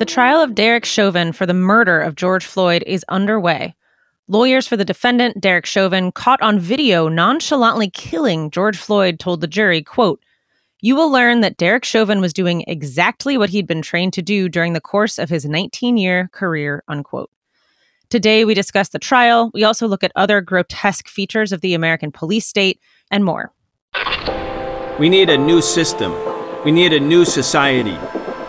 The trial of Derek Chauvin for the murder of George Floyd is underway. Lawyers for the defendant, Derek Chauvin, caught on video nonchalantly killing George Floyd, told the jury, quote, you will learn that Derek Chauvin was doing exactly what he'd been trained to do during the course of his 19 year career, unquote. Today, we discuss the trial. We also look at other grotesque features of the American police state and more. We need a new system. We need a new society.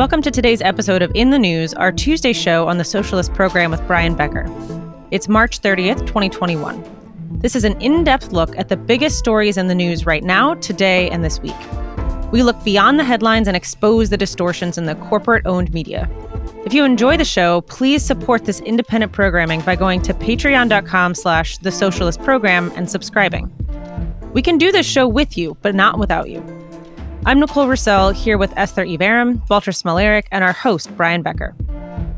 Welcome to today's episode of In the News, our Tuesday show on the Socialist Program with Brian Becker. It's March 30th, 2021. This is an in depth look at the biggest stories in the news right now, today, and this week. We look beyond the headlines and expose the distortions in the corporate owned media. If you enjoy the show, please support this independent programming by going to patreon.com slash the socialist program and subscribing. We can do this show with you, but not without you. I'm Nicole Roussel here with Esther Iverem, Walter Smolarek, and our host, Brian Becker.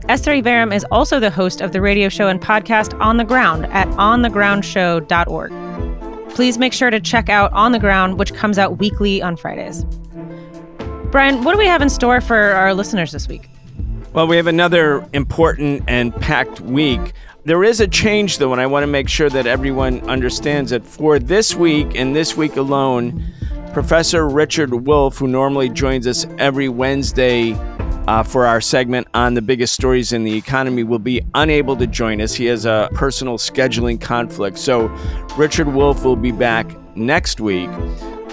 Esther Iverem is also the host of the radio show and podcast On the Ground at onthegroundshow.org. Please make sure to check out On the Ground, which comes out weekly on Fridays. Brian, what do we have in store for our listeners this week? Well, we have another important and packed week. There is a change, though, and I want to make sure that everyone understands that for this week and this week alone, Professor Richard Wolff, who normally joins us every Wednesday uh, for our segment on the biggest stories in the economy, will be unable to join us. He has a personal scheduling conflict. So, Richard Wolff will be back next week.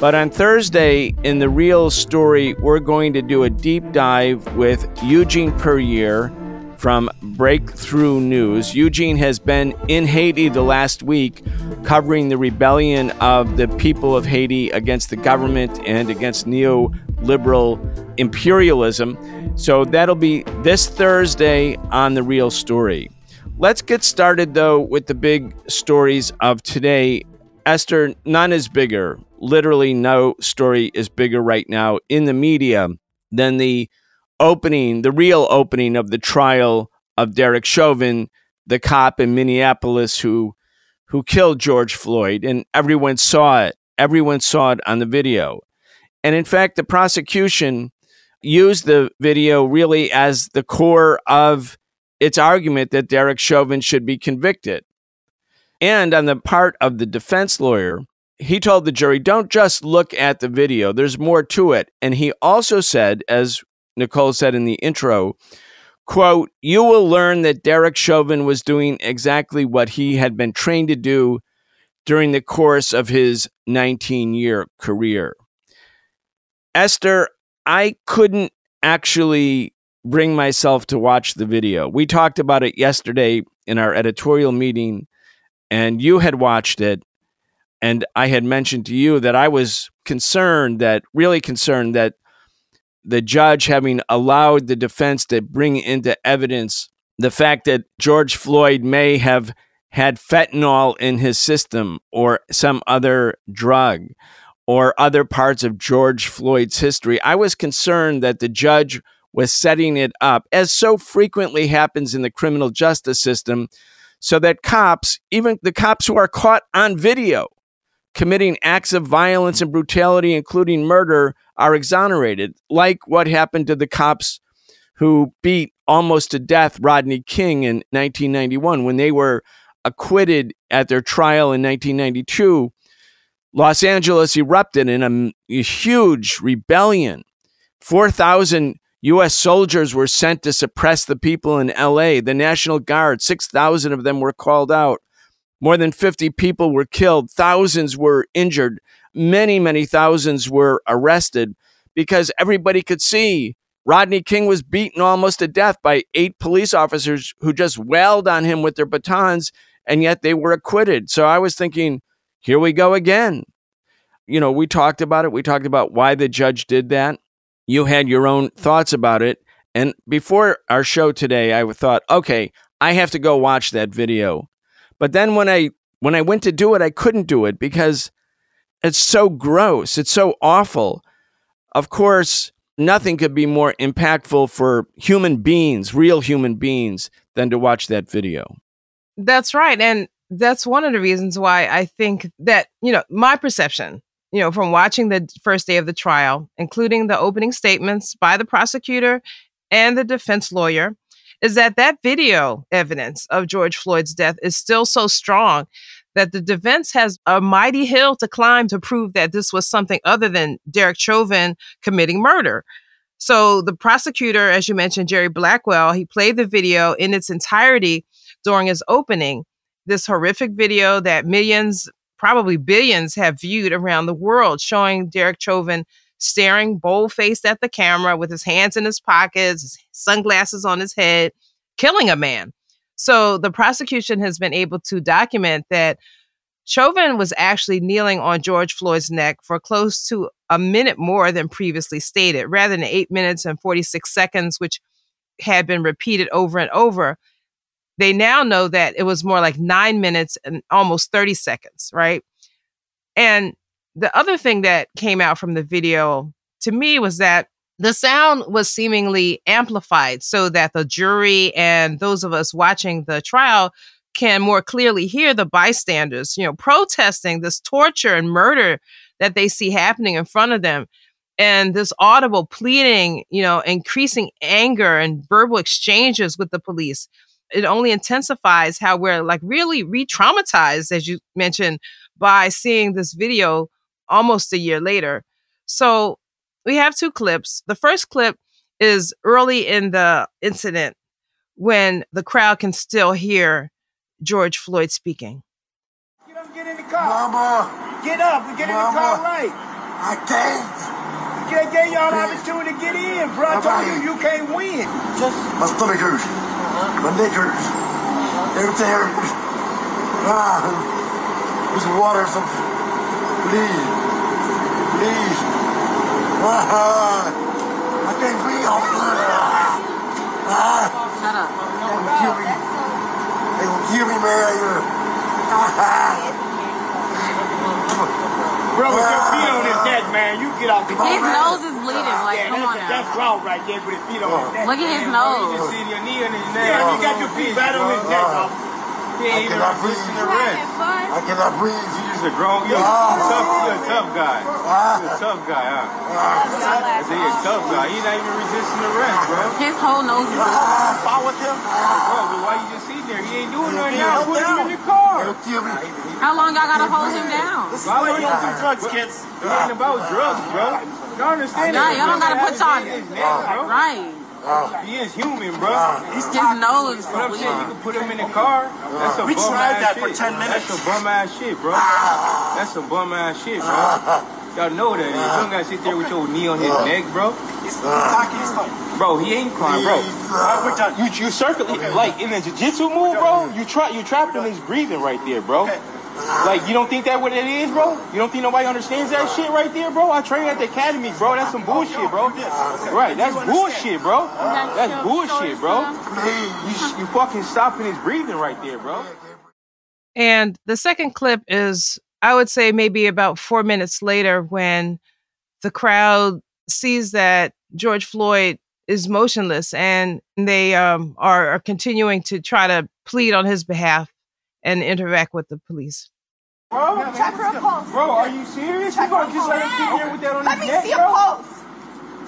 But on Thursday, in the real story, we're going to do a deep dive with Eugene Puryear from Breakthrough News. Eugene has been in Haiti the last week covering the rebellion of the people of Haiti against the government and against neoliberal imperialism. So that'll be this Thursday on The Real Story. Let's get started, though, with the big stories of today. Esther, none is bigger. Literally, no story is bigger right now in the media than the opening, the real opening of the trial of Derek Chauvin, the cop in Minneapolis who who killed George Floyd, and everyone saw it. Everyone saw it on the video. And in fact, the prosecution used the video really as the core of its argument that Derek Chauvin should be convicted. And on the part of the defense lawyer, he told the jury, don't just look at the video, there's more to it. And he also said, as Nicole said in the intro, quote, you will learn that Derek Chauvin was doing exactly what he had been trained to do during the course of his 19 year career. Esther, I couldn't actually bring myself to watch the video. We talked about it yesterday in our editorial meeting, and you had watched it. And I had mentioned to you that I was concerned that, really concerned that the judge having allowed the defense to bring into evidence the fact that George Floyd may have had fentanyl in his system or some other drug or other parts of George Floyd's history. I was concerned that the judge was setting it up, as so frequently happens in the criminal justice system, so that cops, even the cops who are caught on video committing acts of violence and brutality, including murder, are exonerated, like what happened to the cops who beat almost to death Rodney King in 1991 when they were acquitted at their trial in 1992. Los Angeles erupted in a, a huge rebellion. 4,000 U.S. soldiers were sent to suppress the people in L.A. The National Guard, 6,000 of them were called out. More than 50 people were killed, thousands were injured many, many thousands were arrested because everybody could see Rodney King was beaten almost to death by eight police officers who just wailed on him with their batons, and yet they were acquitted. So I was thinking, here we go again. You know, we talked about it. We talked about why the judge did that. you had your own thoughts about it. And before our show today, I thought, okay, I have to go watch that video. But then when I when I went to do it, I couldn't do it because it's so gross. It's so awful. Of course, nothing could be more impactful for human beings, real human beings, than to watch that video. That's right. And that's one of the reasons why I think that, you know, my perception, you know, from watching the first day of the trial, including the opening statements by the prosecutor and the defense lawyer, is that that video evidence of George Floyd's death is still so strong that the defense has a mighty hill to climb to prove that this was something other than Derek Chauvin committing murder. So the prosecutor, as you mentioned, Jerry Blackwell, he played the video in its entirety during his opening. This horrific video that millions, probably billions, have viewed around the world, showing Derek Chauvin staring bold faced at the camera with his hands in his pockets, sunglasses on his head, killing a man. So the prosecution has been able to document that Chauvin was actually kneeling on George Floyd's neck for close to a minute more than previously stated, rather than eight minutes and 46 seconds, which had been repeated over and over. They now know that it was more like nine minutes and almost 30 seconds, right? And the other thing that came out from the video to me was that the sound was seemingly amplified so that the jury and those of us watching the trial can more clearly hear the bystanders, you know, protesting this torture and murder that they see happening in front of them. And this audible pleading, you know, increasing anger and verbal exchanges with the police. It only intensifies how we're like really re traumatized, as you mentioned, by seeing this video almost a year later. So we have two clips. The first clip is early in the incident when the crowd can still hear George Floyd speaking. Get up, get in the car. Mama. Get up and get Mama. in the car right. I can't. Get, get y'all the opportunity to get in, bro. I told you you can't win. Just my stomach hurts. My neck hurts. Everything hurts. Ah, there's some water or something. Please. Please. Ah, I can't breathe. Ah, ah. Shut up. They gonna kill me. They gonna kill me, man. Bro, with your feet on his neck, man, you get off the His nose is bleeding. Like, yeah, come on now. That's wrong right there with his feet on his neck. Look at his nose. You see your knee on his neck. Yeah, you got your feet right on his neck, bro. He ain't even cannot resisting breathe. the rest. I cannot breathe. You just a grown, you're a ah. tough, you're a tough guy. You're a tough guy, huh? I say you're a tough guy. You're not even resisting the rest, bro. His whole nose is bleeding. Ah, Fight ah, ah, with him. Bro, but why you just sitting there? He ain't doing nothing He now. Put him down. in the car. They'll kill me. How long y'all gotta hold him down? Why would you do drugs, kids? It ain't about drugs, bro. Y'all understand Nah, y'all don't gotta put y'all- His neck, bro. Right. He is human, bro. His nose is What I'm saying, you can put him in the car. That's a We bum tried ass that shit. for 10 minutes. That's a bum ass shit, bro. Ah. That's some bum ass shit, bro. Y'all know that. You don't gotta sit there with your knee on his ah. neck, bro. He's ah. talking. He's fine. Bro, he ain't crying, bro. We're done. You you circle like in a jiu-jitsu move, bro. You try you trapped in his breathing right there, bro. Like you don't think that what it is, bro? You don't think nobody understands that shit right there, bro? I trained at the academy, bro. That's some bullshit, bro. Right, that's bullshit, bro. That's bullshit, bro. You you fucking stopping his breathing right there, bro. And the second clip is, I would say, maybe about four minutes later when the crowd sees that George Floyd is motionless and they um, are, are continuing to try to plead on his behalf and interact with the police. Bro, Check her pulse. bro, are you serious? You gonna just let him sit there with that on Let his me neck, see a bro? pulse.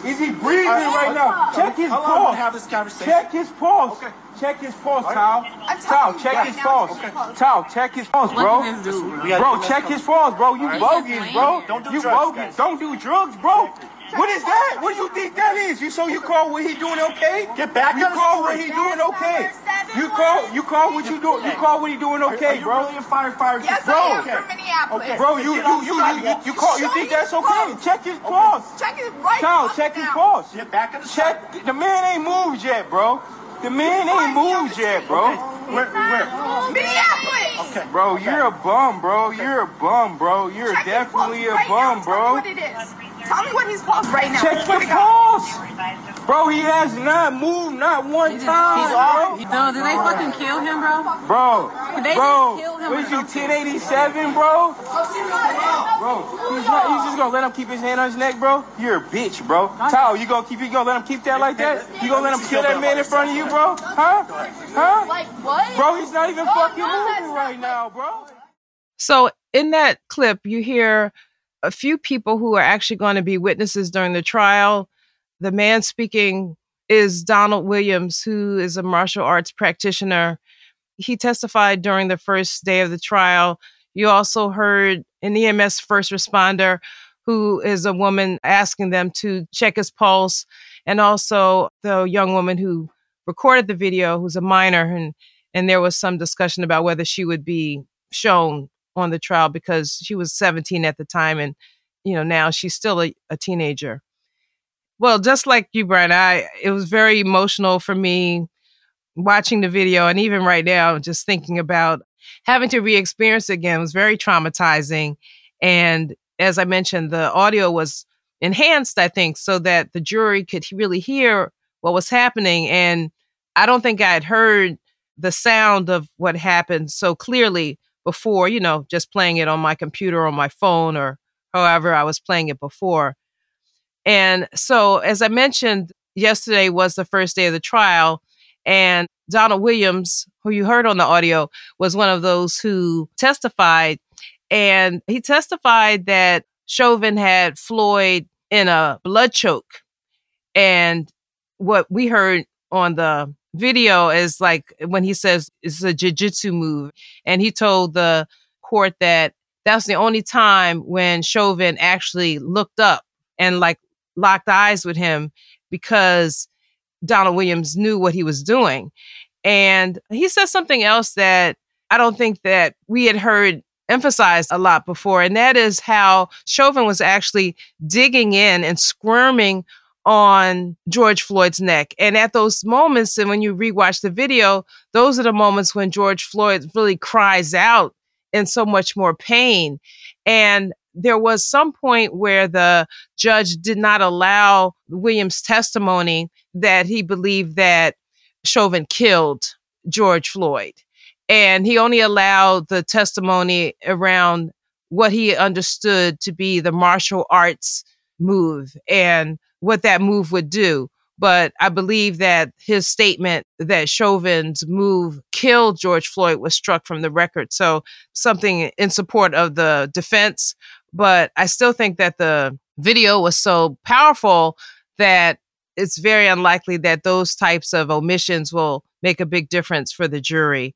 Is he breathing right now? Check his How long we pulse. have this conversation? Check his pulse. Okay. Check his pulse, Tal. I'm Tal, telling you check right his now, pulse. check his pulse. Tal, check his pulse, bro. at this dude. Bro, check his pulse, bro. You bogus, bro. Don't do you drugs, bogus. Don't do drugs, bro. What is that? What do you think that is? You so you call what he doing okay? Get back You on the call what he doing okay? You call you call what you doing? You call what he doing Are okay, you bro? really a firefighter? Yes, Bro. I am Okay. from Minneapolis. Okay. Bro, you you you you you, you call you think that's okay? Check his pulse. Check his right Tal, up check his now. pulse. Get back on the Check. The man ain't moved yet, bro. The man ain't moved yet, bro. Where? Where? Minneapolis. Okay. Bro, you're a bum, bro. You're a bum, bro. You're Check his definitely pulse a bum, now. bro. Tell me what it is. Tell me what he's pulse right now. Check Here the we pulse. Bro, he has not moved not one He's time, off. bro. No, did they fucking kill him, bro? Bro, They bro, just killed him what you, 1087, bro? Bro, he's, not, he's just gonna let him keep his hand on his neck, bro? You're a bitch, bro. Tao, you gonna keep, you gonna let him keep that like that? You gonna let him kill that man in front of you, bro? Huh? Huh? Like what? Bro, he's not even Oh, fucking no, moving right now, bro. So in that clip, you hear a few people who are actually going to be witnesses during the trial. The man speaking is Donald Williams, who is a martial arts practitioner. He testified during the first day of the trial. You also heard an EMS first responder who is a woman asking them to check his pulse, and also the young woman who recorded the video, who's a minor, and and there was some discussion about whether she would be shown on the trial because she was 17 at the time and you know now she's still a, a teenager. Well just like you brian i it was very emotional for me watching the video and even right now just thinking about having to re-experience it again. Was very traumatizing and as i mentioned the audio was enhanced i think so that the jury could really hear what was happening and i don't think i had heard the sound of what happened so clearly before, you know, just playing it on my computer or my phone or however I was playing it before. And so, as I mentioned, yesterday was the first day of the trial, and Donald Williams, who you heard on the audio, was one of those who testified. And he testified that Chauvin had Floyd in a blood choke. And what we heard on the video is like when he says it's a jiu-jitsu move and he told the court that that's the only time when Chauvin actually looked up and like locked eyes with him because Donald Williams knew what he was doing. And he says something else that I don't think that we had heard emphasized a lot before, and that is how Chauvin was actually digging in and squirming on George Floyd's neck. And at those moments, and when you rewatch the video, those are the moments when George Floyd really cries out in so much more pain. And there was some point where the judge did not allow Williams' testimony that he believed that Chauvin killed George Floyd. And he only allowed the testimony around what he understood to be the martial arts move and what that move would do. But I believe that his statement that Chauvin's move killed George Floyd was struck from the record. So something in support of the defense. But I still think that the video was so powerful that it's very unlikely that those types of omissions will make a big difference for the jury.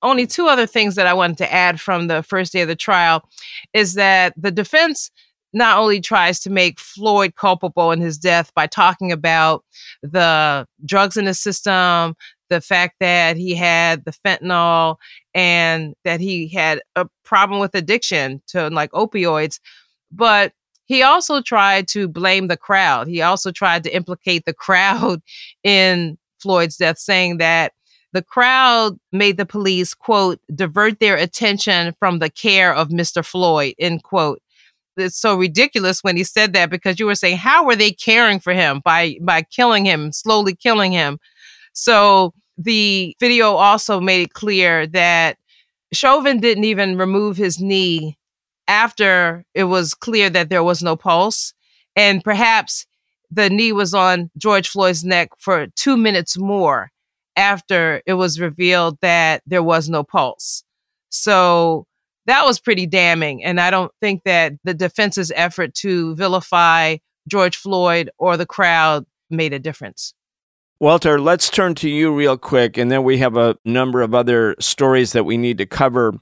Only two other things that I wanted to add from the first day of the trial is that the defense not only tries to make Floyd culpable in his death by talking about the drugs in his system, the fact that he had the fentanyl and that he had a problem with addiction to like opioids, but he also tried to blame the crowd. He also tried to implicate the crowd in Floyd's death, saying that the crowd made the police, quote, divert their attention from the care of Mr. Floyd, end quote it's so ridiculous when he said that because you were saying how were they caring for him by by killing him slowly killing him? So the video also made it clear that chauvin didn't even remove his knee after it was clear that there was no pulse and perhaps the knee was on george floyd's neck for two minutes more after it was revealed that there was no pulse. So that was pretty damning. And I don't think that the defense's effort to vilify George Floyd or the crowd made a difference. Walter, let's turn to you real quick, and then we have a number of other stories that we need to cover.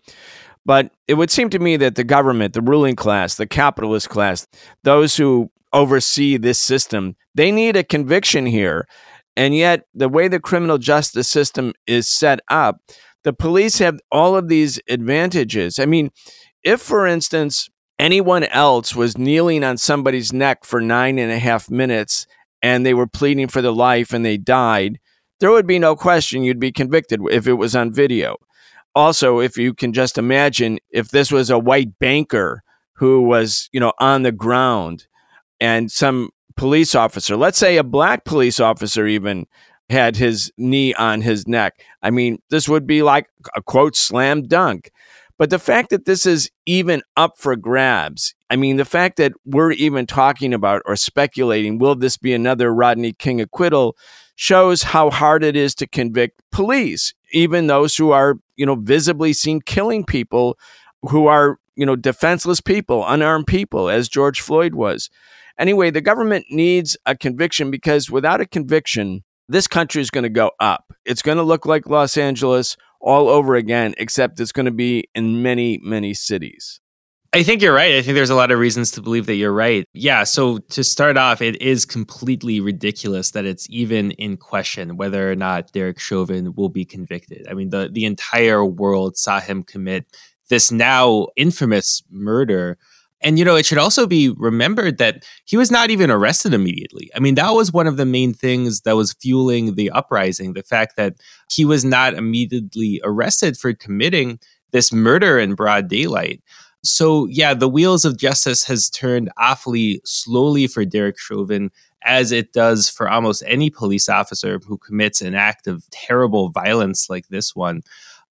But it would seem to me that the government, the ruling class, the capitalist class, those who oversee this system, they need a conviction here. And yet, the way the criminal justice system is set up, the police have all of these advantages. I mean, if, for instance, anyone else was kneeling on somebody's neck for nine and a half minutes and they were pleading for their life and they died, there would be no question you'd be convicted if it was on video. Also, if you can just imagine if this was a white banker who was, you know, on the ground and some police officer, let's say a black police officer even had his knee on his neck. I mean, this would be like a quote slam dunk. But the fact that this is even up for grabs, I mean, the fact that we're even talking about or speculating, will this be another Rodney King acquittal, shows how hard it is to convict police, even those who are, you know, visibly seen killing people who are, you know, defenseless people, unarmed people, as George Floyd was. Anyway, the government needs a conviction because without a conviction, this country is going to go up. It's going to look like Los Angeles all over again, except it's going to be in many, many cities. I think you're right. I think there's a lot of reasons to believe that you're right. Yeah. So to start off, it is completely ridiculous that it's even in question whether or not Derek Chauvin will be convicted. I mean, the the entire world saw him commit this now infamous murder. And, you know, it should also be remembered that he was not even arrested immediately. I mean, that was one of the main things that was fueling the uprising the fact that he was not immediately arrested for committing this murder in broad daylight. So, yeah, the wheels of justice has turned awfully slowly for Derek Chauvin, as it does for almost any police officer who commits an act of terrible violence like this one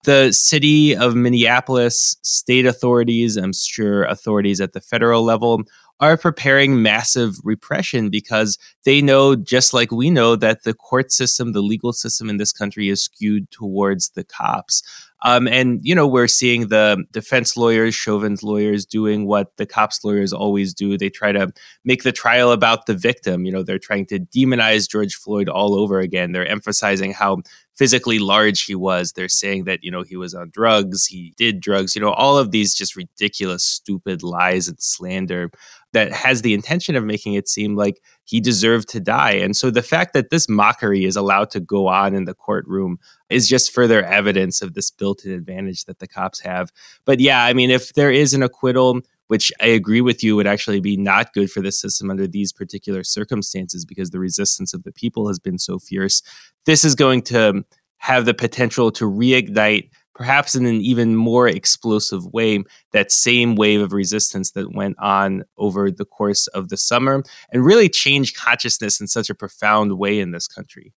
the city of Minneapolis, state authorities, I'm sure authorities at the federal level are preparing massive repression because they know, just like we know, that the court system, the legal system in this country is skewed towards the cops. Um, and, you know, we're seeing the defense lawyers, Chauvin's lawyers, doing what the cops' lawyers always do. They try to make the trial about the victim. You know, they're trying to demonize George Floyd all over again. They're emphasizing how physically large he was. They're saying that, you know, he was on drugs, he did drugs, you know, all of these just ridiculous, stupid lies and slander that has the intention of making it seem like he deserved to die. And so the fact that this mockery is allowed to go on in the courtroom is just further evidence of this built in advantage that the cops have. But yeah, I mean, if there is an acquittal, which I agree with you would actually be not good for the system under these particular circumstances because the resistance of the people has been so fierce. This is going to have the potential to reignite, perhaps in an even more explosive way, that same wave of resistance that went on over the course of the summer and really change consciousness in such a profound way in this country.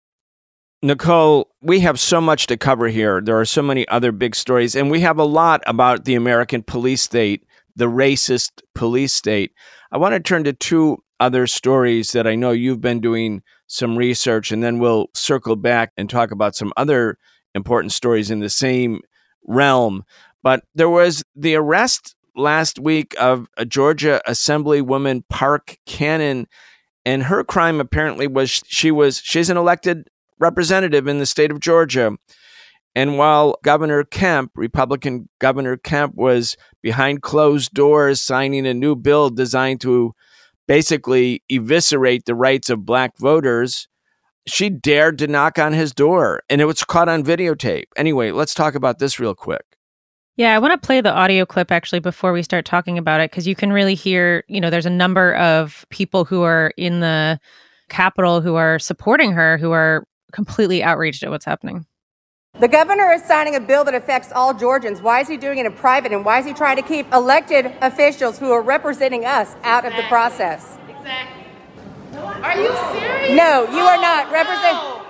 Nicole, we have so much to cover here. There are so many other big stories, and we have a lot about the American police state the racist police state. I want to turn to two other stories that I know you've been doing some research, and then we'll circle back and talk about some other important stories in the same realm. But there was the arrest last week of a Georgia Assemblywoman Park Cannon, and her crime apparently was she was she's an elected representative in the state of Georgia. And while Governor Kemp, Republican Governor Kemp, was behind closed doors signing a new bill designed to basically eviscerate the rights of black voters, she dared to knock on his door and it was caught on videotape. Anyway, let's talk about this real quick. Yeah, I want to play the audio clip actually before we start talking about it because you can really hear, you know, there's a number of people who are in the Capitol who are supporting her who are completely outraged at what's happening. The governor is signing a bill that affects all Georgians. Why is he doing it in private? And why is he trying to keep elected officials who are representing us out exactly. of the process? Exactly. Are you serious? No, you are not. Represent. No.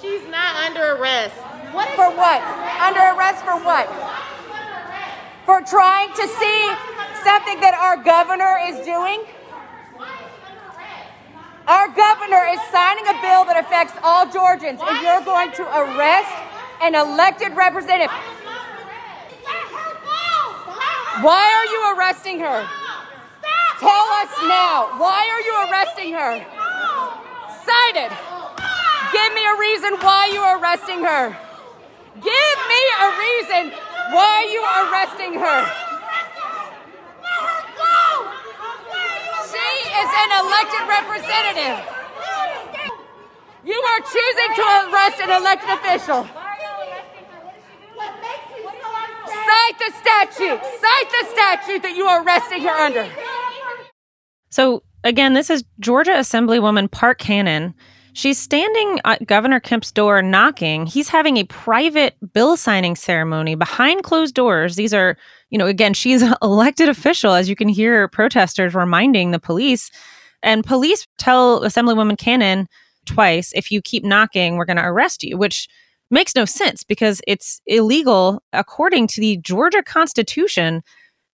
She's not under arrest. What for what? Under arrest for what? For trying to see something that our governor is doing? Our governor is signing a bill that affects all Georgians, and you're going to arrest an elected representative. Why are you arresting her? Tell us now. Why are you arresting her? Cited. Give me a reason why you are arresting her. Give me a reason why you are arresting her. She is an elected representative. You are choosing to arrest an elected official. Cite the statute. Cite the statute that you are arresting her under. So, again, this is Georgia Assemblywoman Park Cannon. She's standing at Governor Kemp's door knocking. He's having a private bill signing ceremony behind closed doors. These are, you know, again, she's an elected official, as you can hear protesters reminding the police. And police tell Assemblywoman Cannon twice if you keep knocking, we're going to arrest you, which makes no sense because it's illegal according to the Georgia Constitution.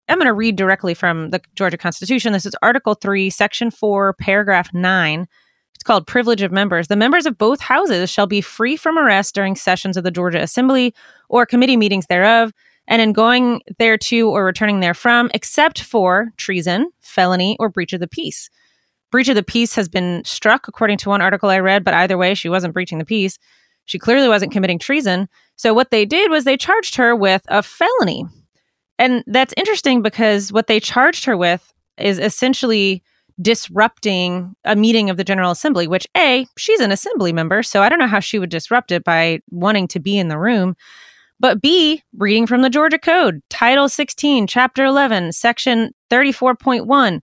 I'm going to read directly from the Georgia Constitution. This is Article 3, Section 4, Paragraph 9. It's called Privilege of Members. The members of both houses shall be free from arrest during sessions of the Georgia Assembly or committee meetings thereof, and in going thereto or returning therefrom, except for treason, felony, or breach of the peace. Breach of the peace has been struck, according to one article I read, but either way, she wasn't breaching the peace. She clearly wasn't committing treason. So, what they did was they charged her with a felony. And that's interesting because what they charged her with is essentially disrupting a meeting of the General Assembly, which A, she's an assembly member, so I don't know how she would disrupt it by wanting to be in the room. But B, reading from the Georgia Code, Title 16, Chapter 11, Section 34.1,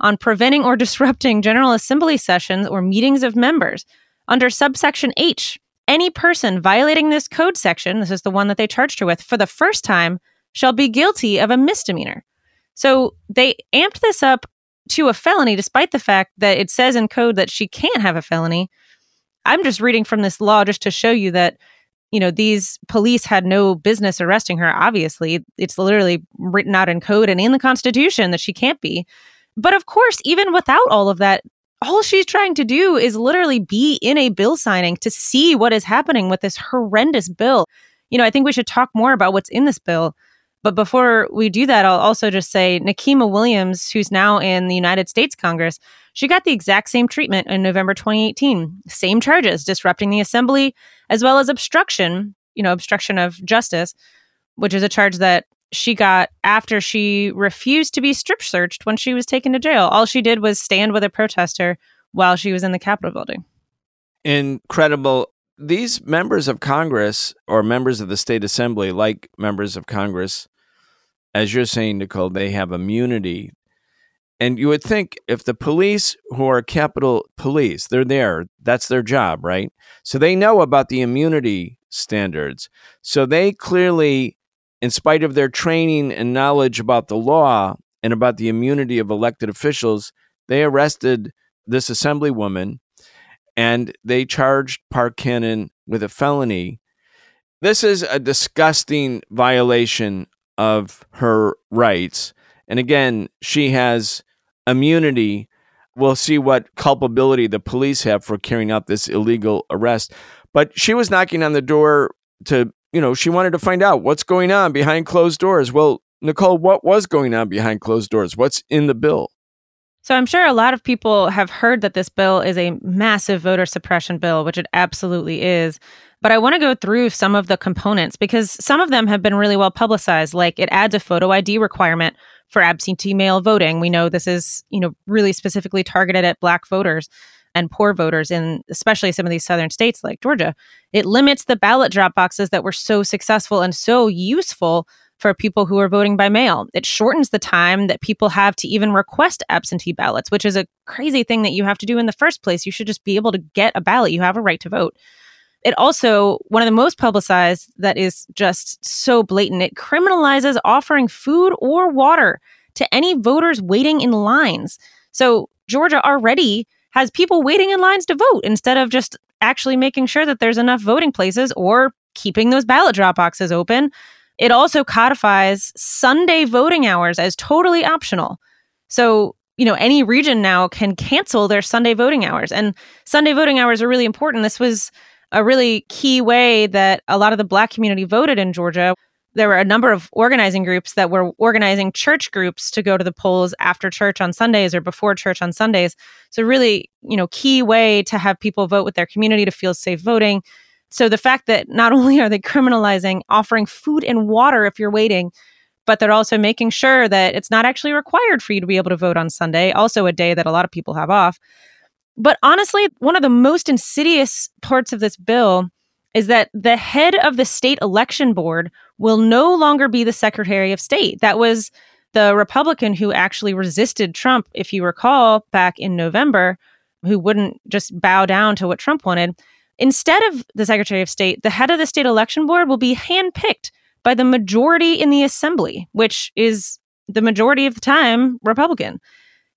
on preventing or disrupting General Assembly sessions or meetings of members. Under subsection H, any person violating this code section, this is the one that they charged her with, for the first time, shall be guilty of a misdemeanor. So they amped this up to a felony, despite the fact that it says in code that she can't have a felony. I'm just reading from this law just to show you that, you know, these police had no business arresting her. Obviously, it's literally written out in code and in the Constitution that she can't be. But of course, even without all of that, all she's trying to do is literally be in a bill signing to see what is happening with this horrendous bill. You know, I think we should talk more about what's in this bill. But before we do that, I'll also just say Nikema Williams, who's now in the United States Congress, she got the exact same treatment in November 2018. Same charges, disrupting the assembly, as well as obstruction, you know, obstruction of justice, which is a charge that she got after she refused to be strip searched when she was taken to jail. All she did was stand with a protester while she was in the Capitol building. Incredible. These members of Congress or members of the state assembly, like members of Congress, as you're saying, Nicole, they have immunity. And you would think if the police who are Capitol Police, they're there, that's their job, right? So they know about the immunity standards. So they clearly in spite of their training and knowledge about the law and about the immunity of elected officials, they arrested this assemblywoman and they charged Park Cannon with a felony. This is a disgusting violation of her rights. And again, she has immunity. We'll see what culpability the police have for carrying out this illegal arrest. But she was knocking on the door to you know, she wanted to find out what's going on behind closed doors. Well, Nicole, what was going on behind closed doors? What's in the bill? So I'm sure a lot of people have heard that this bill is a massive voter suppression bill, which it absolutely is. But I want to go through some of the components because some of them have been really well publicized. Like it adds a photo ID requirement for absentee mail voting. We know this is, you know, really specifically targeted at black voters and poor voters in especially some of these southern states like Georgia. It limits the ballot drop boxes that were so successful and so useful for people who are voting by mail. It shortens the time that people have to even request absentee ballots, which is a crazy thing that you have to do in the first place. You should just be able to get a ballot. You have a right to vote. It also, one of the most publicized that is just so blatant, it criminalizes offering food or water to any voters waiting in lines. So, Georgia already has people waiting in lines to vote instead of just actually making sure that there's enough voting places or keeping those ballot drop boxes open. It also codifies Sunday voting hours as totally optional. So, you know, any region now can cancel their Sunday voting hours. And Sunday voting hours are really important. This was a really key way that a lot of the Black community voted in Georgia there were a number of organizing groups that were organizing church groups to go to the polls after church on Sundays or before church on Sundays. So really, you know, key way to have people vote with their community to feel safe voting. So the fact that not only are they criminalizing offering food and water if you're waiting, but they're also making sure that it's not actually required for you to be able to vote on Sunday, also a day that a lot of people have off. But honestly, one of the most insidious parts of this bill is that the head of the state election board will no longer be the Secretary of State. That was the Republican who actually resisted Trump, if you recall, back in November, who wouldn't just bow down to what Trump wanted. Instead of the Secretary of State, the head of the state election board will be handpicked by the majority in the assembly, which is the majority of the time Republican.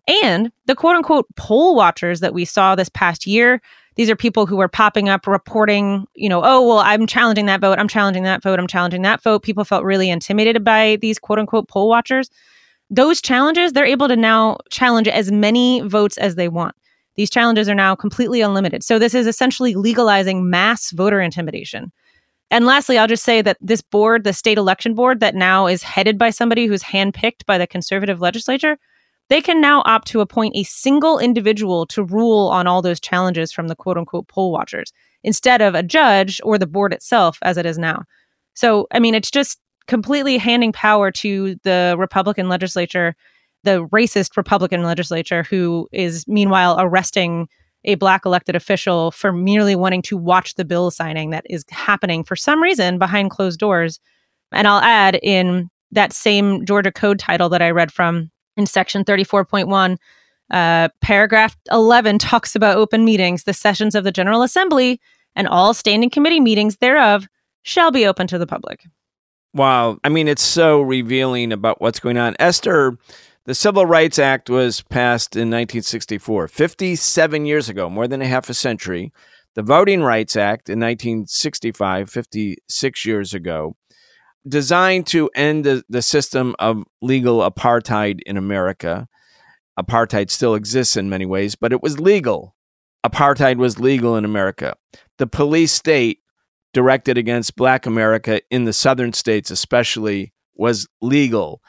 And the quote unquote poll watchers that we saw this past year, these are people who were popping up reporting, you know, oh, well, I'm challenging that vote. I'm challenging that vote. I'm challenging that vote. People felt really intimidated by these quote unquote poll watchers. Those challenges, they're able to now challenge as many votes as they want. These challenges are now completely unlimited. So this is essentially legalizing mass voter intimidation. And lastly, I'll just say that this board, the state election board that now is headed by somebody who's handpicked by the conservative legislature, they can now opt to appoint a single individual to rule on all those challenges from the quote unquote poll watchers instead of a judge or the board itself as it is now. So, I mean, it's just completely handing power to the Republican legislature, the racist Republican legislature, who is meanwhile arresting a black elected official for merely wanting to watch the bill signing that is happening for some reason behind closed doors. And I'll add in that same Georgia Code title that I read from in section 34.1, uh, paragraph 11 talks about open meetings. The sessions of the General Assembly and all standing committee meetings thereof shall be open to the public. Wow. I mean, it's so revealing about what's going on. Esther, the Civil Rights Act was passed in 1964, 57 years ago, more than a half a century. The Voting Rights Act in 1965, 56 years ago designed to end the, the system of legal apartheid in America. Apartheid still exists in many ways, but it was legal. Apartheid was legal in America. The police state directed against Black America in the southern states, especially, was legal.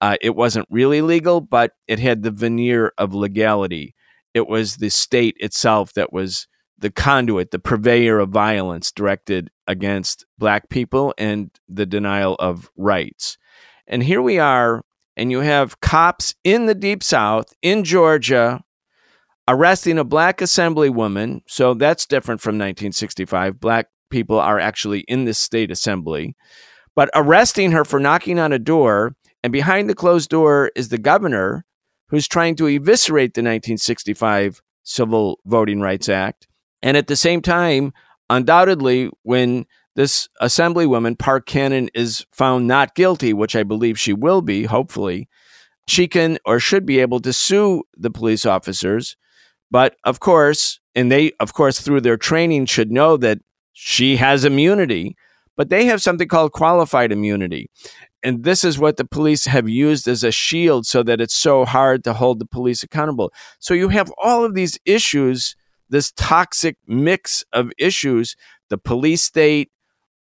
Uh, it wasn't really legal, but it had the veneer of legality. It was the state itself that was the conduit, the purveyor of violence directed against black people and the denial of rights. And here we are, and you have cops in the deep south, in Georgia, arresting a black assemblywoman. So that's different from 1965. Black people are actually in this state assembly, but arresting her for knocking on a door. And behind the closed door is the governor who's trying to eviscerate the 1965 Civil Voting Rights Act. And at the same time, undoubtedly, when this assemblywoman, Park Cannon, is found not guilty, which I believe she will be, hopefully, she can or should be able to sue the police officers. But of course, and they, of course, through their training, should know that she has immunity, but they have something called qualified immunity. And this is what the police have used as a shield so that it's so hard to hold the police accountable. So you have all of these issues this toxic mix of issues the police state,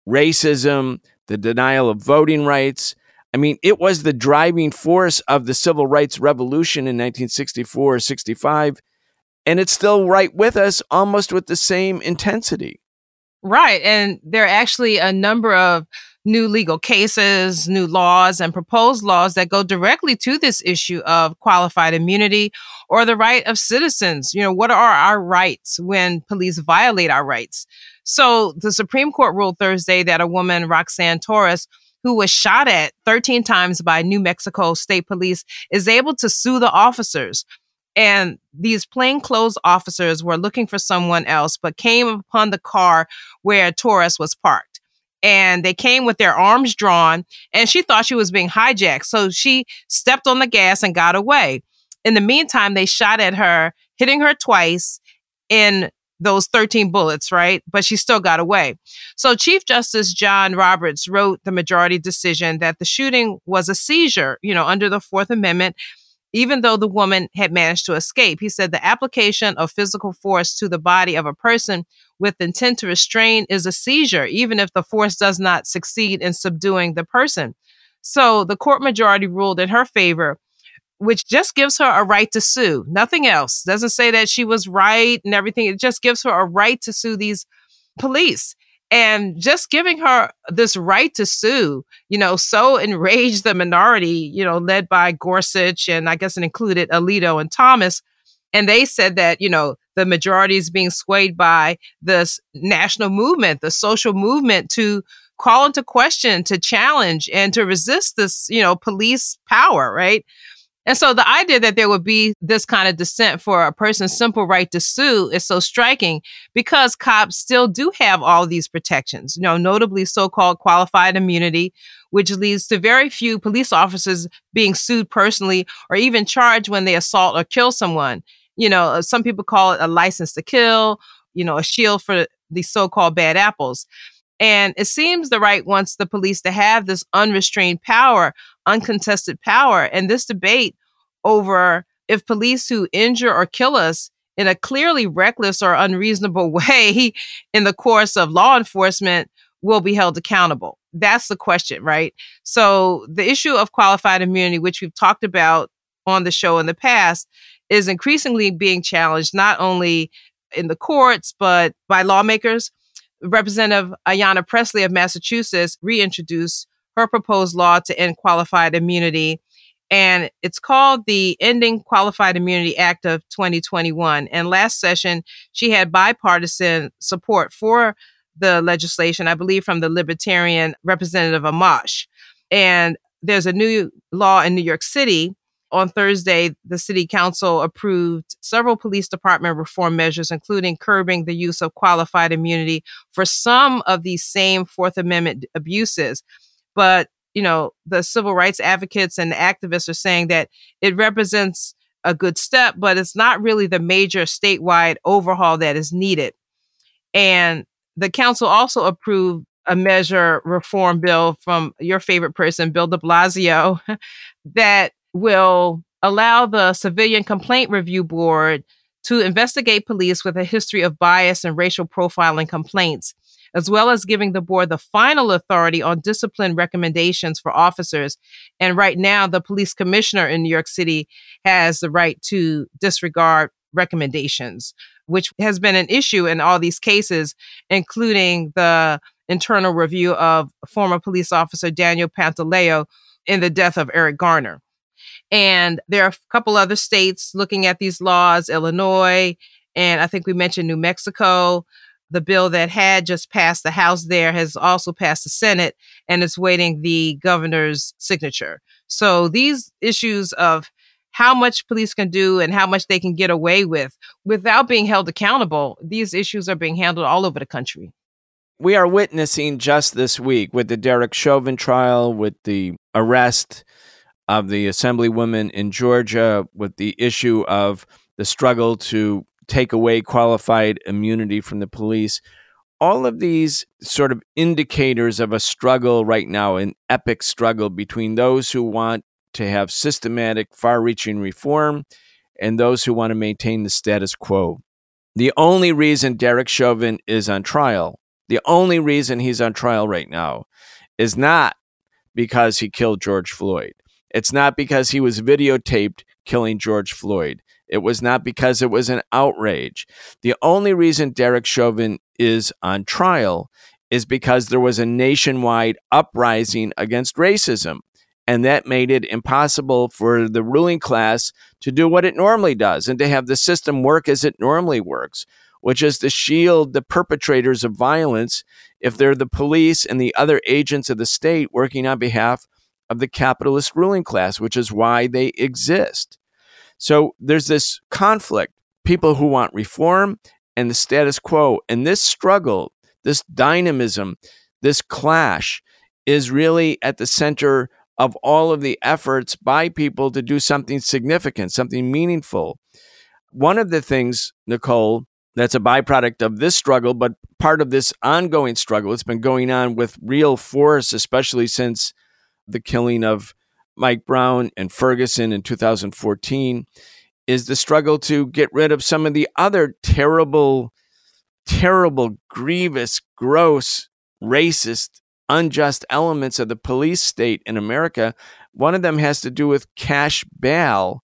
racism, the denial of voting rights. I mean, it was the driving force of the civil rights revolution in 1964 or 65, and it's still right with us almost with the same intensity. Right. And there are actually a number of new legal cases, new laws, and proposed laws that go directly to this issue of qualified immunity or the right of citizens. You know, what are our rights when police violate our rights? So the Supreme Court ruled Thursday that a woman, Roxanne Torres, who was shot at 13 times by New Mexico State Police, is able to sue the officers. And these plainclothes officers were looking for someone else, but came upon the car where Torres was parked and they came with their arms drawn and she thought she was being hijacked. So she stepped on the gas and got away. In the meantime they shot at her hitting her twice in those 13 bullets right? But she still got away. So chief justice john roberts wrote the majority decision that the shooting was a seizure you know under the fourth amendment even though the woman had managed to escape. He said the application of physical force to the body of a person with intent to restrain is a seizure, even if the force does not succeed in subduing the person. So the court majority ruled in her favor, which just gives her a right to sue, nothing else. Doesn't say that she was right and everything. It just gives her a right to sue these police. And just giving her this right to sue, you know, so enraged the minority, you know, led by Gorsuch and I guess it included Alito and Thomas. And they said that, you know, the majority is being swayed by this national movement, the social movement to call into question, to challenge, and to resist this, you know, police power, right? And so the idea that there would be this kind of dissent for a person's simple right to sue is so striking because cops still do have all these protections, you know, notably so-called qualified immunity, which leads to very few police officers being sued personally or even charged when they assault or kill someone. You know, some people call it a license to kill, you know, a shield for the so-called bad apples. And it seems the right wants the police to have this unrestrained power, uncontested power. And this debate over if police who injure or kill us in a clearly reckless or unreasonable way in the course of law enforcement will be held accountable. That's the question, right? So the issue of qualified immunity, which we've talked about on the show in the past, is increasingly being challenged not only in the courts, but by lawmakers Representative Ayanna Pressley of Massachusetts reintroduced her proposed law to end qualified immunity. And it's called the Ending Qualified Immunity Act of 2021. And last session, she had bipartisan support for the legislation, I believe from the Libertarian Representative Amash. And there's a new law in New York City on Thursday, the city council approved several police department reform measures, including curbing the use of qualified immunity for some of these same Fourth Amendment abuses. But, you know, the civil rights advocates and activists are saying that it represents a good step, but it's not really the major statewide overhaul that is needed. And the council also approved a measure reform bill from your favorite person, Bill de Blasio, that will allow the Civilian Complaint Review Board to investigate police with a history of bias and racial profiling complaints, as well as giving the board the final authority on discipline recommendations for officers. And right now, the police commissioner in New York City has the right to disregard recommendations, which has been an issue in all these cases, including the internal review of former police officer Daniel Pantaleo in the death of Eric Garner. And there are a couple other states looking at these laws, Illinois, and I think we mentioned New Mexico. The bill that had just passed the House there has also passed the Senate and is waiting the governor's signature. So these issues of how much police can do and how much they can get away with without being held accountable, these issues are being handled all over the country. We are witnessing just this week with the Derek Chauvin trial, with the arrest of the assemblywoman in Georgia with the issue of the struggle to take away qualified immunity from the police. All of these sort of indicators of a struggle right now, an epic struggle between those who want to have systematic, far reaching reform and those who want to maintain the status quo. The only reason Derek Chauvin is on trial, the only reason he's on trial right now, is not because he killed George Floyd. It's not because he was videotaped killing George Floyd. It was not because it was an outrage. The only reason Derek Chauvin is on trial is because there was a nationwide uprising against racism. And that made it impossible for the ruling class to do what it normally does and to have the system work as it normally works, which is to shield the perpetrators of violence if they're the police and the other agents of the state working on behalf of the capitalist ruling class, which is why they exist. So there's this conflict people who want reform and the status quo. And this struggle, this dynamism, this clash is really at the center of all of the efforts by people to do something significant, something meaningful. One of the things, Nicole, that's a byproduct of this struggle, but part of this ongoing struggle, it's been going on with real force, especially since the killing of Mike Brown and Ferguson in 2014 is the struggle to get rid of some of the other terrible, terrible, grievous, gross, racist, unjust elements of the police state in America. One of them has to do with cash bail.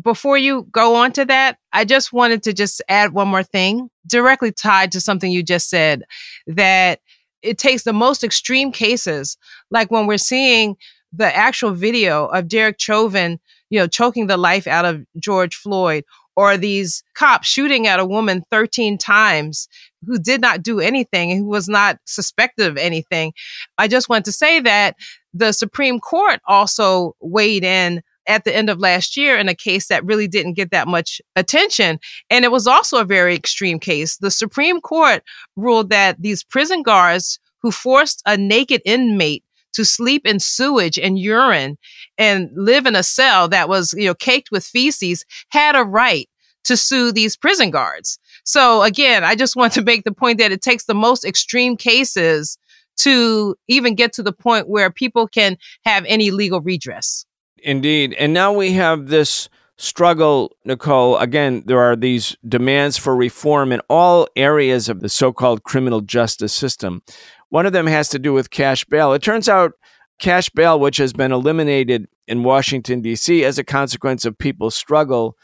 Before you go on to that, I just wanted to just add one more thing directly tied to something you just said that it takes the most extreme cases, like when we're seeing the actual video of Derek Chauvin, you know, choking the life out of George Floyd, or these cops shooting at a woman 13 times who did not do anything and who was not suspected of anything. I just want to say that the Supreme Court also weighed in at the end of last year in a case that really didn't get that much attention. And it was also a very extreme case. The Supreme Court ruled that these prison guards who forced a naked inmate to sleep in sewage and urine and live in a cell that was, you know, caked with feces had a right to sue these prison guards. So again, I just want to make the point that it takes the most extreme cases to even get to the point where people can have any legal redress. Indeed. And now we have this struggle, Nicole. Again, there are these demands for reform in all areas of the so called criminal justice system. One of them has to do with cash bail. It turns out cash bail, which has been eliminated in Washington, D.C., as a consequence of people's struggle,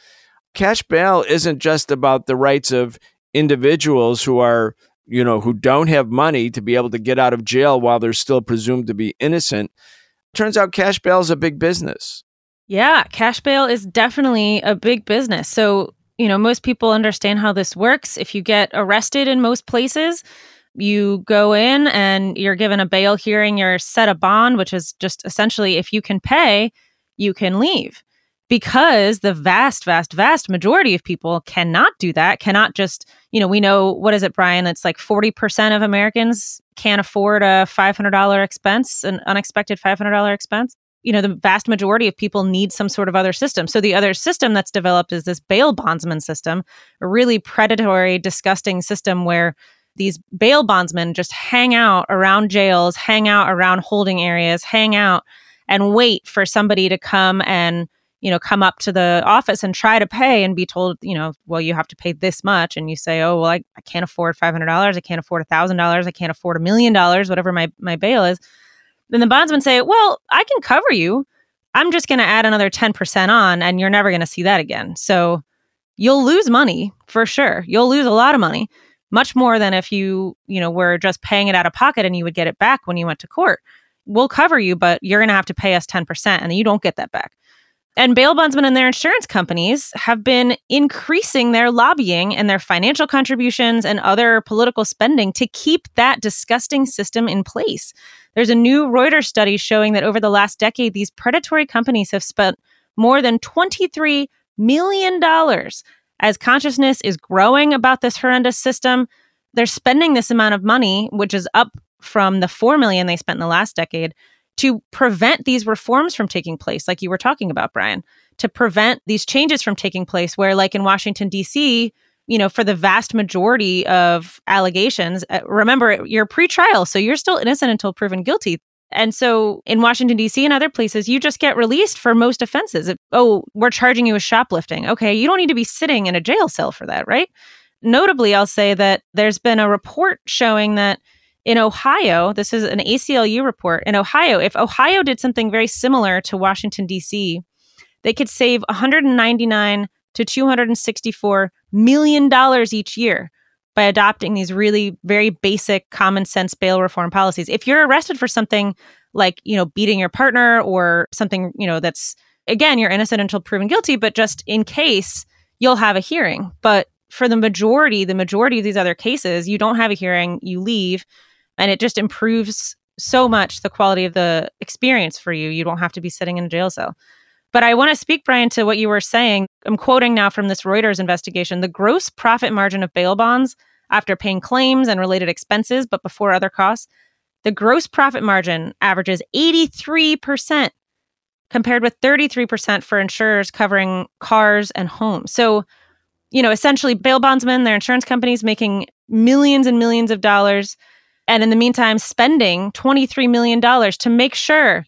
cash bail isn't just about the rights of individuals who are you know, who don't have money to be able to get out of jail while they're still presumed to be innocent. Turns out cash bail is a big business. Yeah, cash bail is definitely a big business. So, you know, most people understand how this works. If you get arrested in most places, you go in and you're given a bail hearing, you're set a bond, which is just essentially if you can pay, you can leave because the vast, vast, vast majority of people cannot do that, cannot just, you know, we know, what is it, Brian? It's like 40% of Americans can't afford a $500 expense, an unexpected $500 expense. You know, the vast majority of people need some sort of other system. So the other system that's developed is this bail bondsman system, a really predatory, disgusting system where these bail bondsmen just hang out around jails, hang out around holding areas, hang out and wait for somebody to come and you know, come up to the office and try to pay and be told, you know, well, you have to pay this much. And you say, oh, well, I, I can't afford $500. I can't afford $1,000. I can't afford a million dollars, whatever my, my bail is. Then the bondsman say, well, I can cover you. I'm just going to add another 10% on and you're never going to see that again. So you'll lose money for sure. You'll lose a lot of money, much more than if you, you know, were just paying it out of pocket and you would get it back when you went to court. We'll cover you, but you're going to have to pay us 10% and you don't get that back. And bail bondsmen and their insurance companies have been increasing their lobbying and their financial contributions and other political spending to keep that disgusting system in place. There's a new Reuters study showing that over the last decade, these predatory companies have spent more than $23 million as consciousness is growing about this horrendous system. They're spending this amount of money, which is up from the 4 million they spent in the last decade to prevent these reforms from taking place, like you were talking about, Brian, to prevent these changes from taking place, where, like in Washington, D.C., you know, for the vast majority of allegations, uh, remember, you're pre-trial, so you're still innocent until proven guilty. And so in Washington, D.C. and other places, you just get released for most offenses. oh, we're charging you with shoplifting. Okay, you don't need to be sitting in a jail cell for that, right? Notably, I'll say that there's been a report showing that in Ohio, this is an ACLU report. In Ohio, if Ohio did something very similar to Washington, D.C., they could save 199 to 264 million dollars each year by adopting these really very basic common sense bail reform policies. If you're arrested for something like, you know, beating your partner or something, you know, that's again, you're innocent until proven guilty, but just in case you'll have a hearing. But for the majority, the majority of these other cases, you don't have a hearing, you leave, and it just improves so much the quality of the experience for you. You don't have to be sitting in a jail cell. But I want to speak, Brian, to what you were saying. I'm quoting now from this Reuters investigation the gross profit margin of bail bonds after paying claims and related expenses, but before other costs, the gross profit margin averages 83%, compared with 33% for insurers covering cars and homes. So, you know, essentially, bail bondsmen, their insurance companies making millions and millions of dollars and in the meantime, spending $23 million to make sure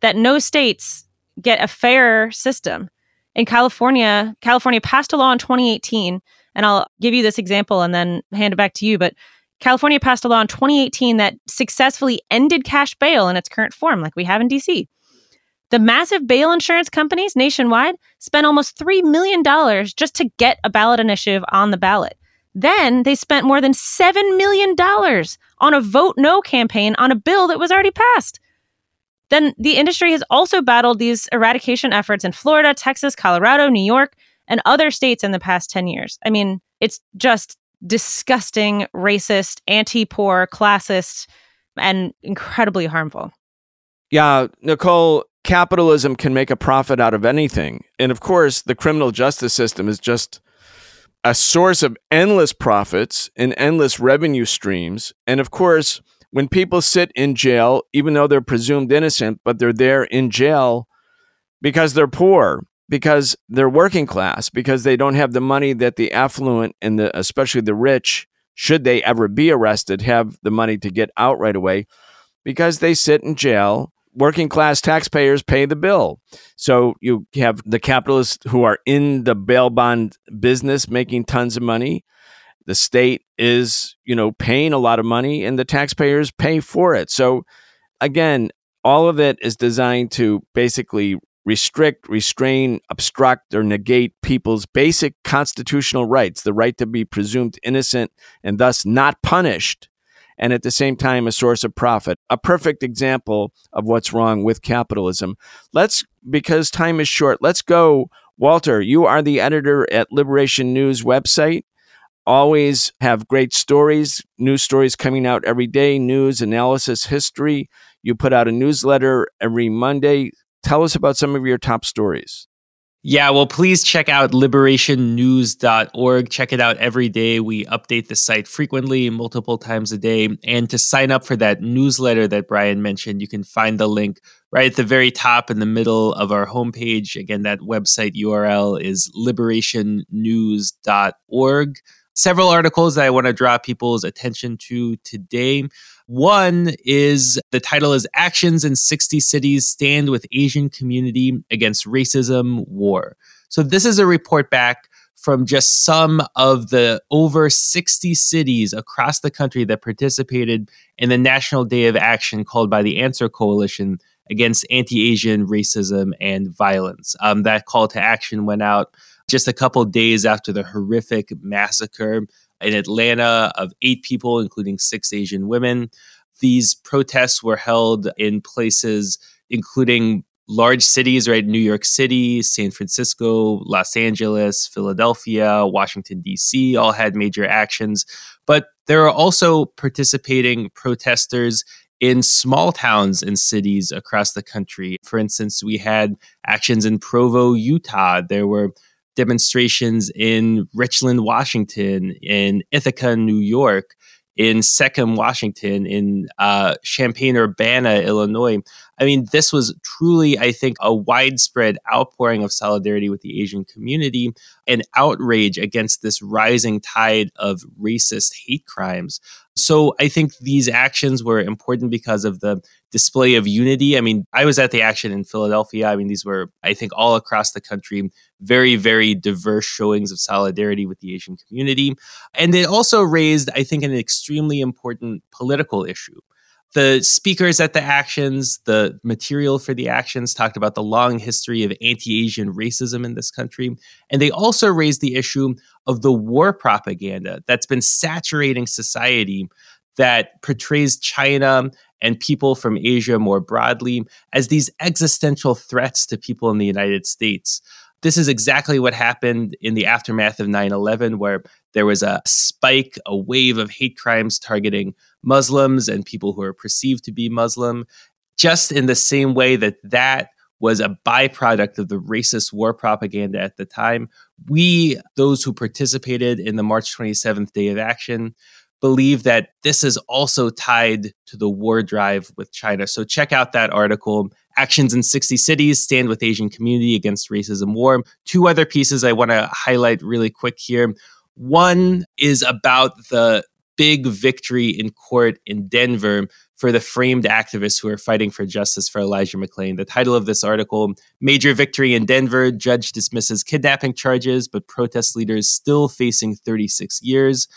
that no states get a fair system. In California, California passed a law in 2018, and I'll give you this example and then hand it back to you. But California passed a law in 2018 that successfully ended cash bail in its current form, like we have in DC. The massive bail insurance companies nationwide spent almost $3 million just to get a ballot initiative on the ballot. Then they spent more than $7 million on a vote no campaign on a bill that was already passed. Then the industry has also battled these eradication efforts in Florida, Texas, Colorado, New York, and other states in the past 10 years. I mean, it's just disgusting, racist, anti poor, classist, and incredibly harmful. Yeah, Nicole, capitalism can make a profit out of anything. And of course, the criminal justice system is just a source of endless profits and endless revenue streams. And of course, when people sit in jail, even though they're presumed innocent, but they're there in jail because they're poor, because they're working class, because they don't have the money that the affluent and the, especially the rich, should they ever be arrested, have the money to get out right away, because they sit in jail working class taxpayers pay the bill. So you have the capitalists who are in the bail bond business making tons of money. The state is, you know, paying a lot of money and the taxpayers pay for it. So again, all of it is designed to basically restrict, restrain, obstruct, or negate people's basic constitutional rights the right to be presumed innocent and thus not punished and at the same time a source of profit. A perfect example of what's wrong with capitalism. Let's, because time is short, let's go. Walter, you are the editor at Liberation News website. Always have great stories, news stories coming out every day, news, analysis, history. You put out a newsletter every Monday. Tell us about some of your top stories. Yeah, well, please check out liberationnews.org. Check it out every day. We update the site frequently, multiple times a day. And to sign up for that newsletter that Brian mentioned, you can find the link right at the very top in the middle of our homepage. Again, that website URL is liberationnews.org. Several articles that I want to draw people's attention to today. One is the title is Actions in 60 Cities Stand with Asian Community Against Racism War. So this is a report back from just some of the over 60 cities across the country that participated in the National Day of Action called by the Answer Coalition against anti Asian racism and violence. Um, that call to action went out just a couple days after the horrific massacre in Atlanta of eight people, including six Asian women. These protests were held in places including large cities, right? New York City, San Francisco, Los Angeles, Philadelphia, Washington, D.C., all had major actions. But there are also participating protesters in small towns and cities across the country. For instance, we had actions in Provo, Utah. There were demonstrations in Richland, Washington, in Ithaca, New York, in Seckham, Washington, in uh, Champaign Urbana, Illinois. I mean, this was truly, I think, a widespread outpouring of solidarity with the Asian community and outrage against this rising tide of racist hate crimes. So I think these actions were important because of the display of unity. I mean, I was at the action in Philadelphia. I mean, these were, I think, all across the country, very, very diverse showings of solidarity with the Asian community. And it also raised, I think, an extremely important political issue the speakers at the actions, the material for the actions talked about the long history of anti Asian racism in this country. And they also raised the issue of the war propaganda that's been saturating society that portrays China and people from Asia more broadly as these existential threats to people in the United States. This is exactly what happened in the aftermath of 9 11, where there was a spike, a wave of hate crimes targeting Muslims and people who are perceived to be Muslim, just in the same way that that was a byproduct of the racist war propaganda at the time. We, those who participated in the March 27th Day of Action, believe that this is also tied to the war drive with China. So check out that article. Actions in 60 Cities Stand with Asian Community Against Racism War. Two other pieces I want to highlight really quick here. One is about the big victory in court in Denver for the framed activists who are fighting for justice for Elijah McClain. The title of this article Major Victory in Denver Judge Dismisses Kidnapping Charges, but Protest Leaders Still Facing 36 Years.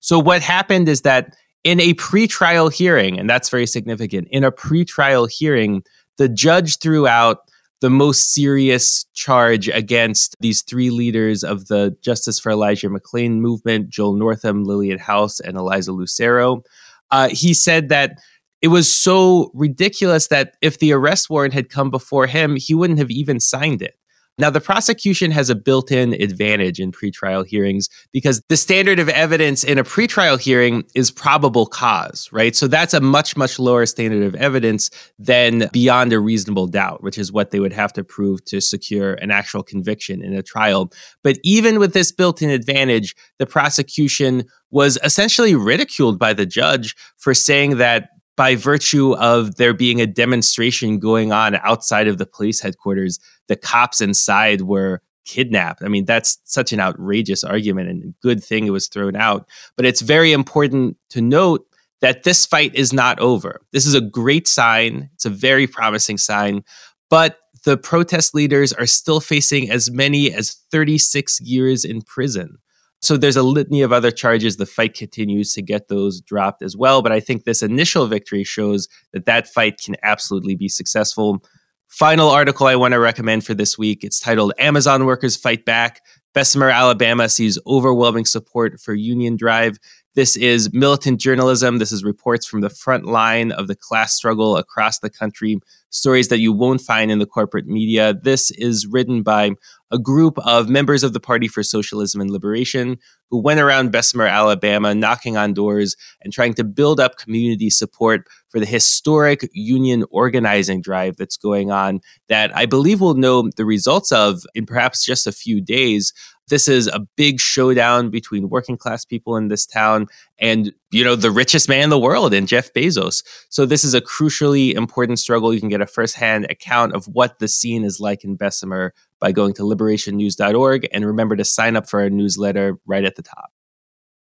So, what happened is that in a pretrial hearing, and that's very significant, in a pretrial hearing, the judge threw out the most serious charge against these three leaders of the Justice for Elijah McClain movement Joel Northam, Lillian House, and Eliza Lucero. Uh, he said that it was so ridiculous that if the arrest warrant had come before him, he wouldn't have even signed it. Now, the prosecution has a built in advantage in pretrial hearings because the standard of evidence in a pretrial hearing is probable cause, right? So that's a much, much lower standard of evidence than beyond a reasonable doubt, which is what they would have to prove to secure an actual conviction in a trial. But even with this built in advantage, the prosecution was essentially ridiculed by the judge for saying that by virtue of there being a demonstration going on outside of the police headquarters, the cops inside were kidnapped. I mean, that's such an outrageous argument and good thing it was thrown out. But it's very important to note that this fight is not over. This is a great sign. It's a very promising sign. But the protest leaders are still facing as many as 36 years in prison. So there's a litany of other charges. The fight continues to get those dropped as well. But I think this initial victory shows that that fight can absolutely be successful. Final article I want to recommend for this week. It's titled Amazon Workers Fight Back. Bessemer, Alabama sees overwhelming support for Union Drive. This is militant journalism. This is reports from the front line of the class struggle across the country, stories that you won't find in the corporate media. This is written by a group of members of the Party for Socialism and Liberation who went around Bessemer, Alabama, knocking on doors and trying to build up community support for the historic union organizing drive that's going on that I believe we'll know the results of in perhaps just a few days. This is a big showdown between working class people in this town and, you know, the richest man in the world and Jeff Bezos. So this is a crucially important struggle. You can get a firsthand account of what the scene is like in Bessemer by going to liberationnews.org and remember to sign up for our newsletter right at the top.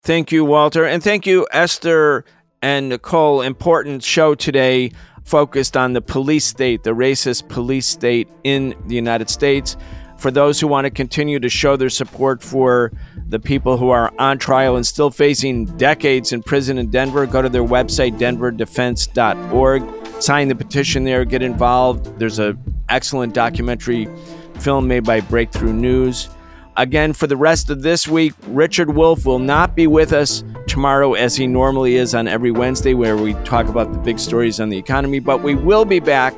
Thank you, Walter. And thank you, Esther and Nicole. Important show today focused on the police state, the racist police state in the United States for those who want to continue to show their support for the people who are on trial and still facing decades in prison in Denver, go to their website, denverdefense.org. Sign the petition there, get involved. There's an excellent documentary film made by Breakthrough News. Again, for the rest of this week, Richard Wolff will not be with us tomorrow as he normally is on every Wednesday, where we talk about the big stories on the economy, but we will be back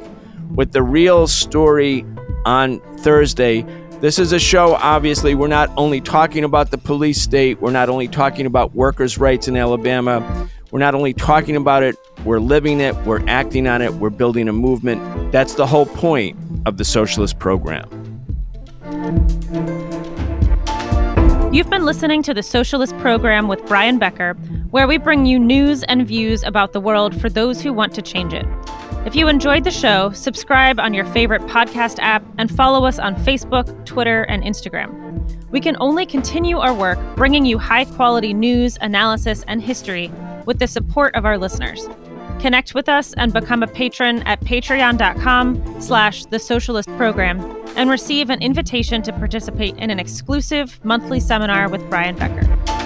with the real story on Thursday. This is a show, obviously, we're not only talking about the police state, we're not only talking about workers' rights in Alabama, we're not only talking about it, we're living it, we're acting on it, we're building a movement. That's the whole point of the socialist program. You've been listening to the Socialist Program with Brian Becker, where we bring you news and views about the world for those who want to change it. If you enjoyed the show, subscribe on your favorite podcast app and follow us on Facebook, Twitter, and Instagram. We can only continue our work bringing you high quality news, analysis, and history with the support of our listeners. Connect with us and become a patron at patreon.com slash the socialist program and receive an invitation to participate in an exclusive monthly seminar with Brian Becker.